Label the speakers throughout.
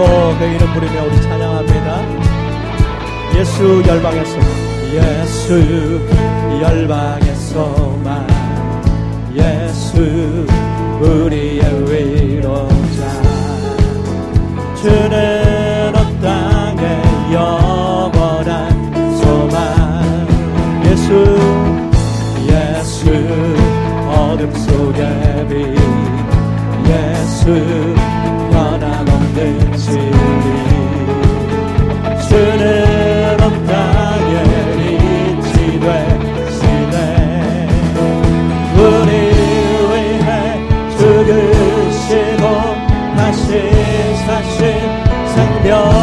Speaker 1: 또 그 이름 부르며 우리 찬양합니다. 예수 열방에서 예수 열방에서만 예수 우리의 위로자. 주는 온 땅에 영원한 소망. 예수 예수 어둠 속의 빛. 예수 변함없는 진리. 주는 온 땅에 빛이 되시네. 우리 위해 죽으시고 다시 사신 생명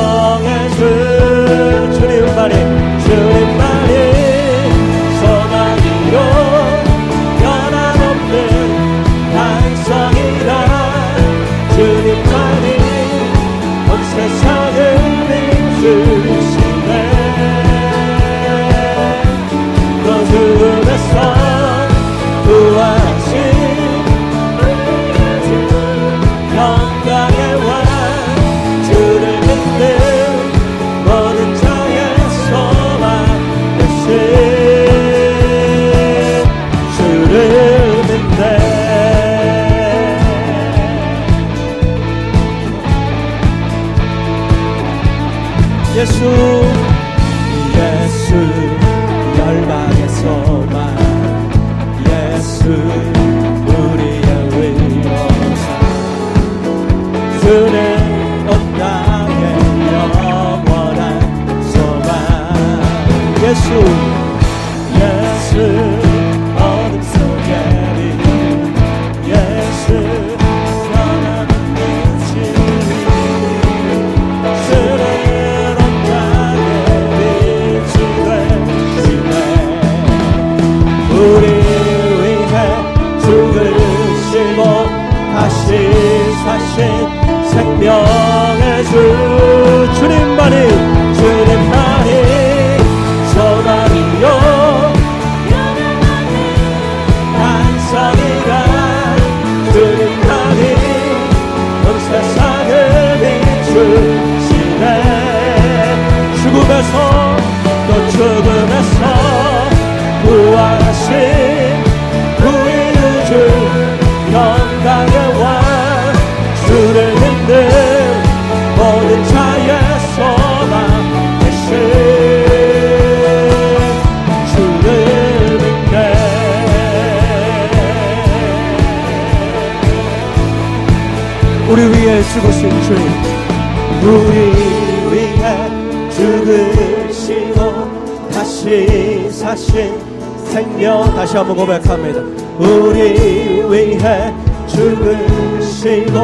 Speaker 1: 생명 다시 한번 고백합니다. 우리 위해 죽으시고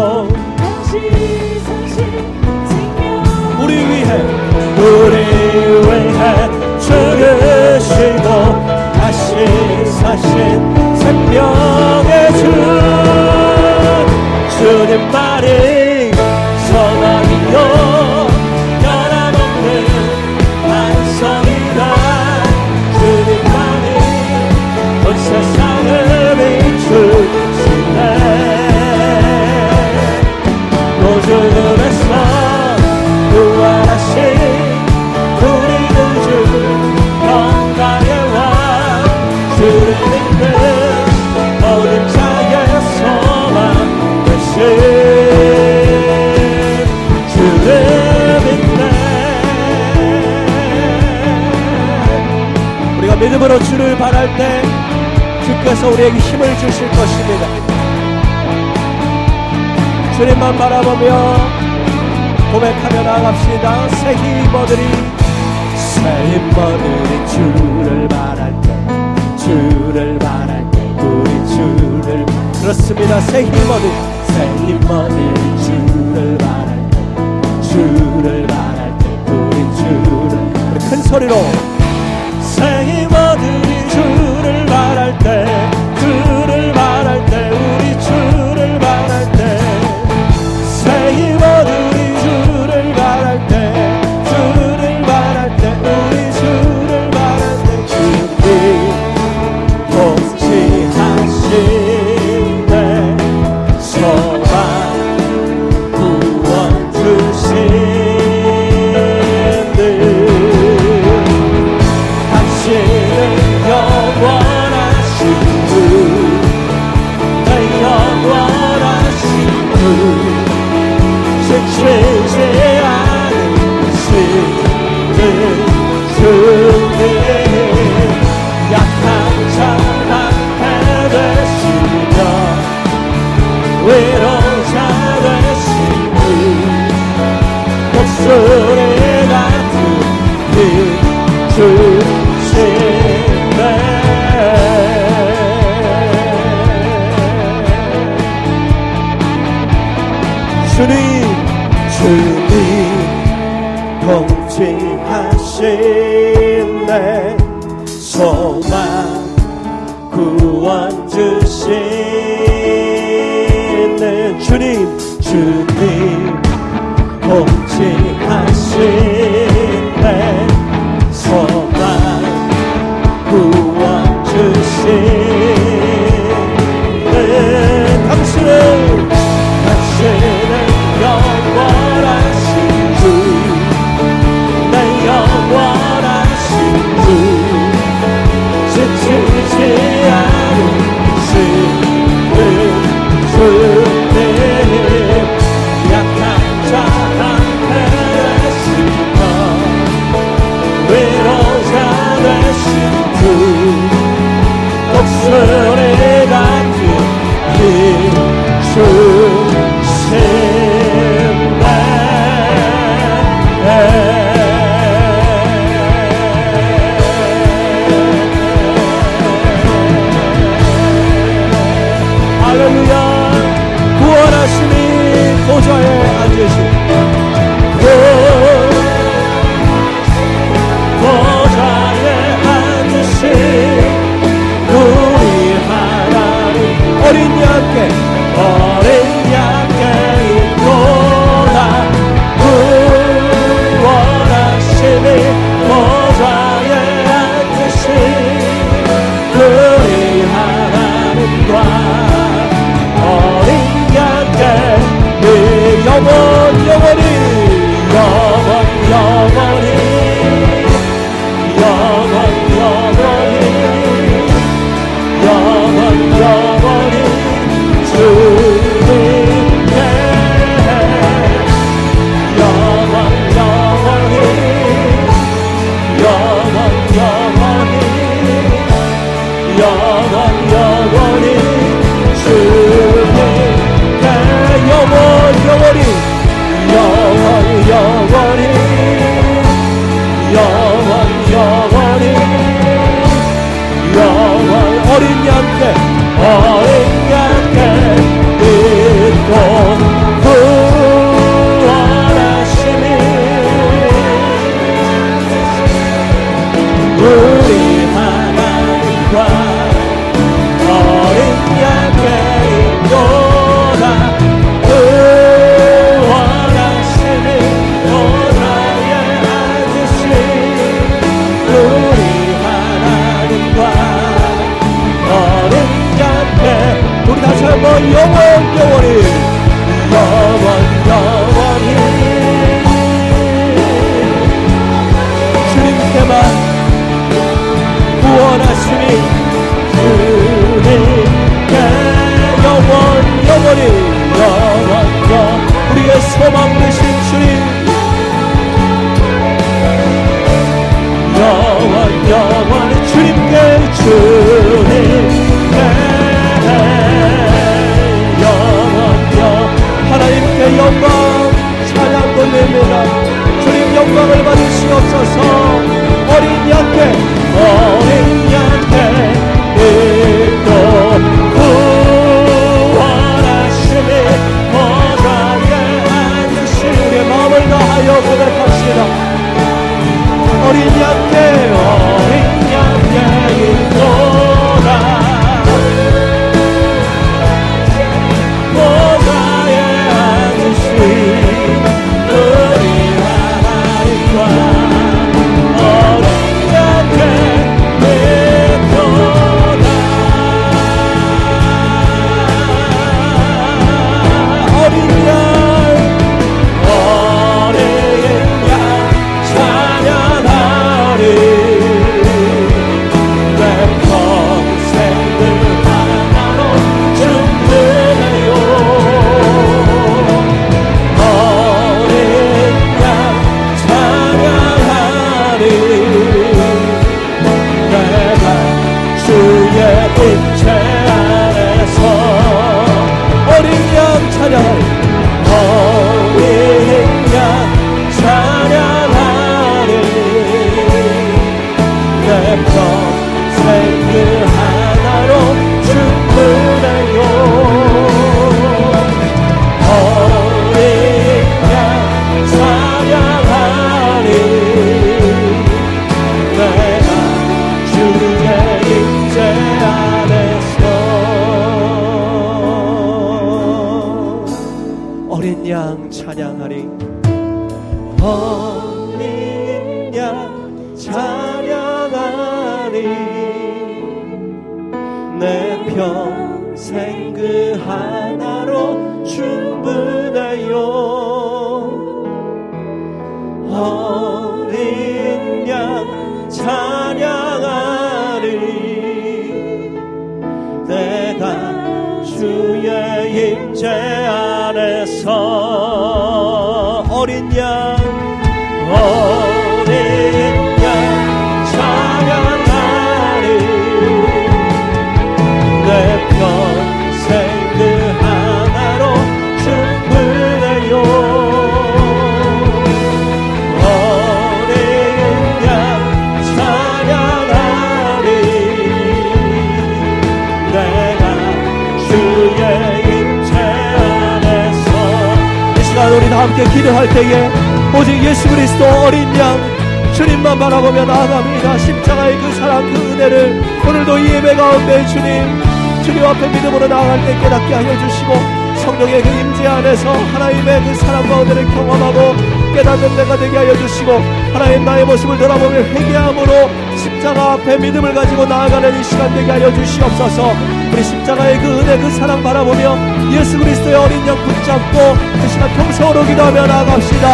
Speaker 1: 우리 위해 우리 위해 죽으시고 다시 사신 생명의 주 주님만이 바랄 때 주께서 우리에게 힘을 주실 것입니다. 주님만 바라보며 고백하며 나갑시다. 새 힘어들이 새 힘어들이 주를 바랄 때 주를 바랄 때 우리 주를 그렇습니다. 새 힘어들이 새 힘어들이 주를 바랄 때 주를 바랄 때 우리 주를. 큰 소리로 바랄 때 주를 때 우리 주를 바랄 때 새 힘을 우리 주를 바랄 때 주를 바랄 때 우리 주를 바랄 때 주님 통치하실 때 소망 구원 주신 당신은 영원 원 주시는 주님 주님 통치하신 Oh. 永远 어린 양 찬양하리. 어린 양 찬양하리. 내 평생 그 하나로 충분해요. 어린 양 찬양 함께 기도할 때에 오직 예수 그리스도 어린 양 주님만 바라보며 나아갑니다. 십자가의 그 사랑 그 은혜를 오늘도 이 예배 가운데 주님 주님 앞에 믿음으로 나아갈 때 깨닫게 하여 주시고 성령의 그 임재 안에서 하나님의 그 사랑과 은혜를 경험하고 깨닫는 내가 되게 하여 주시고 하나님 나의 모습을 돌아보며 회개함으로 십자가 앞에 믿음을 가지고 나아가는 이 시간 되게 하여 주시옵소서 우리 십자가의 그 은혜 그 사랑 바라보며 예수 그리스도의 어린 양 붙잡고 그 시간 통성으로 기도하며 나아갑시다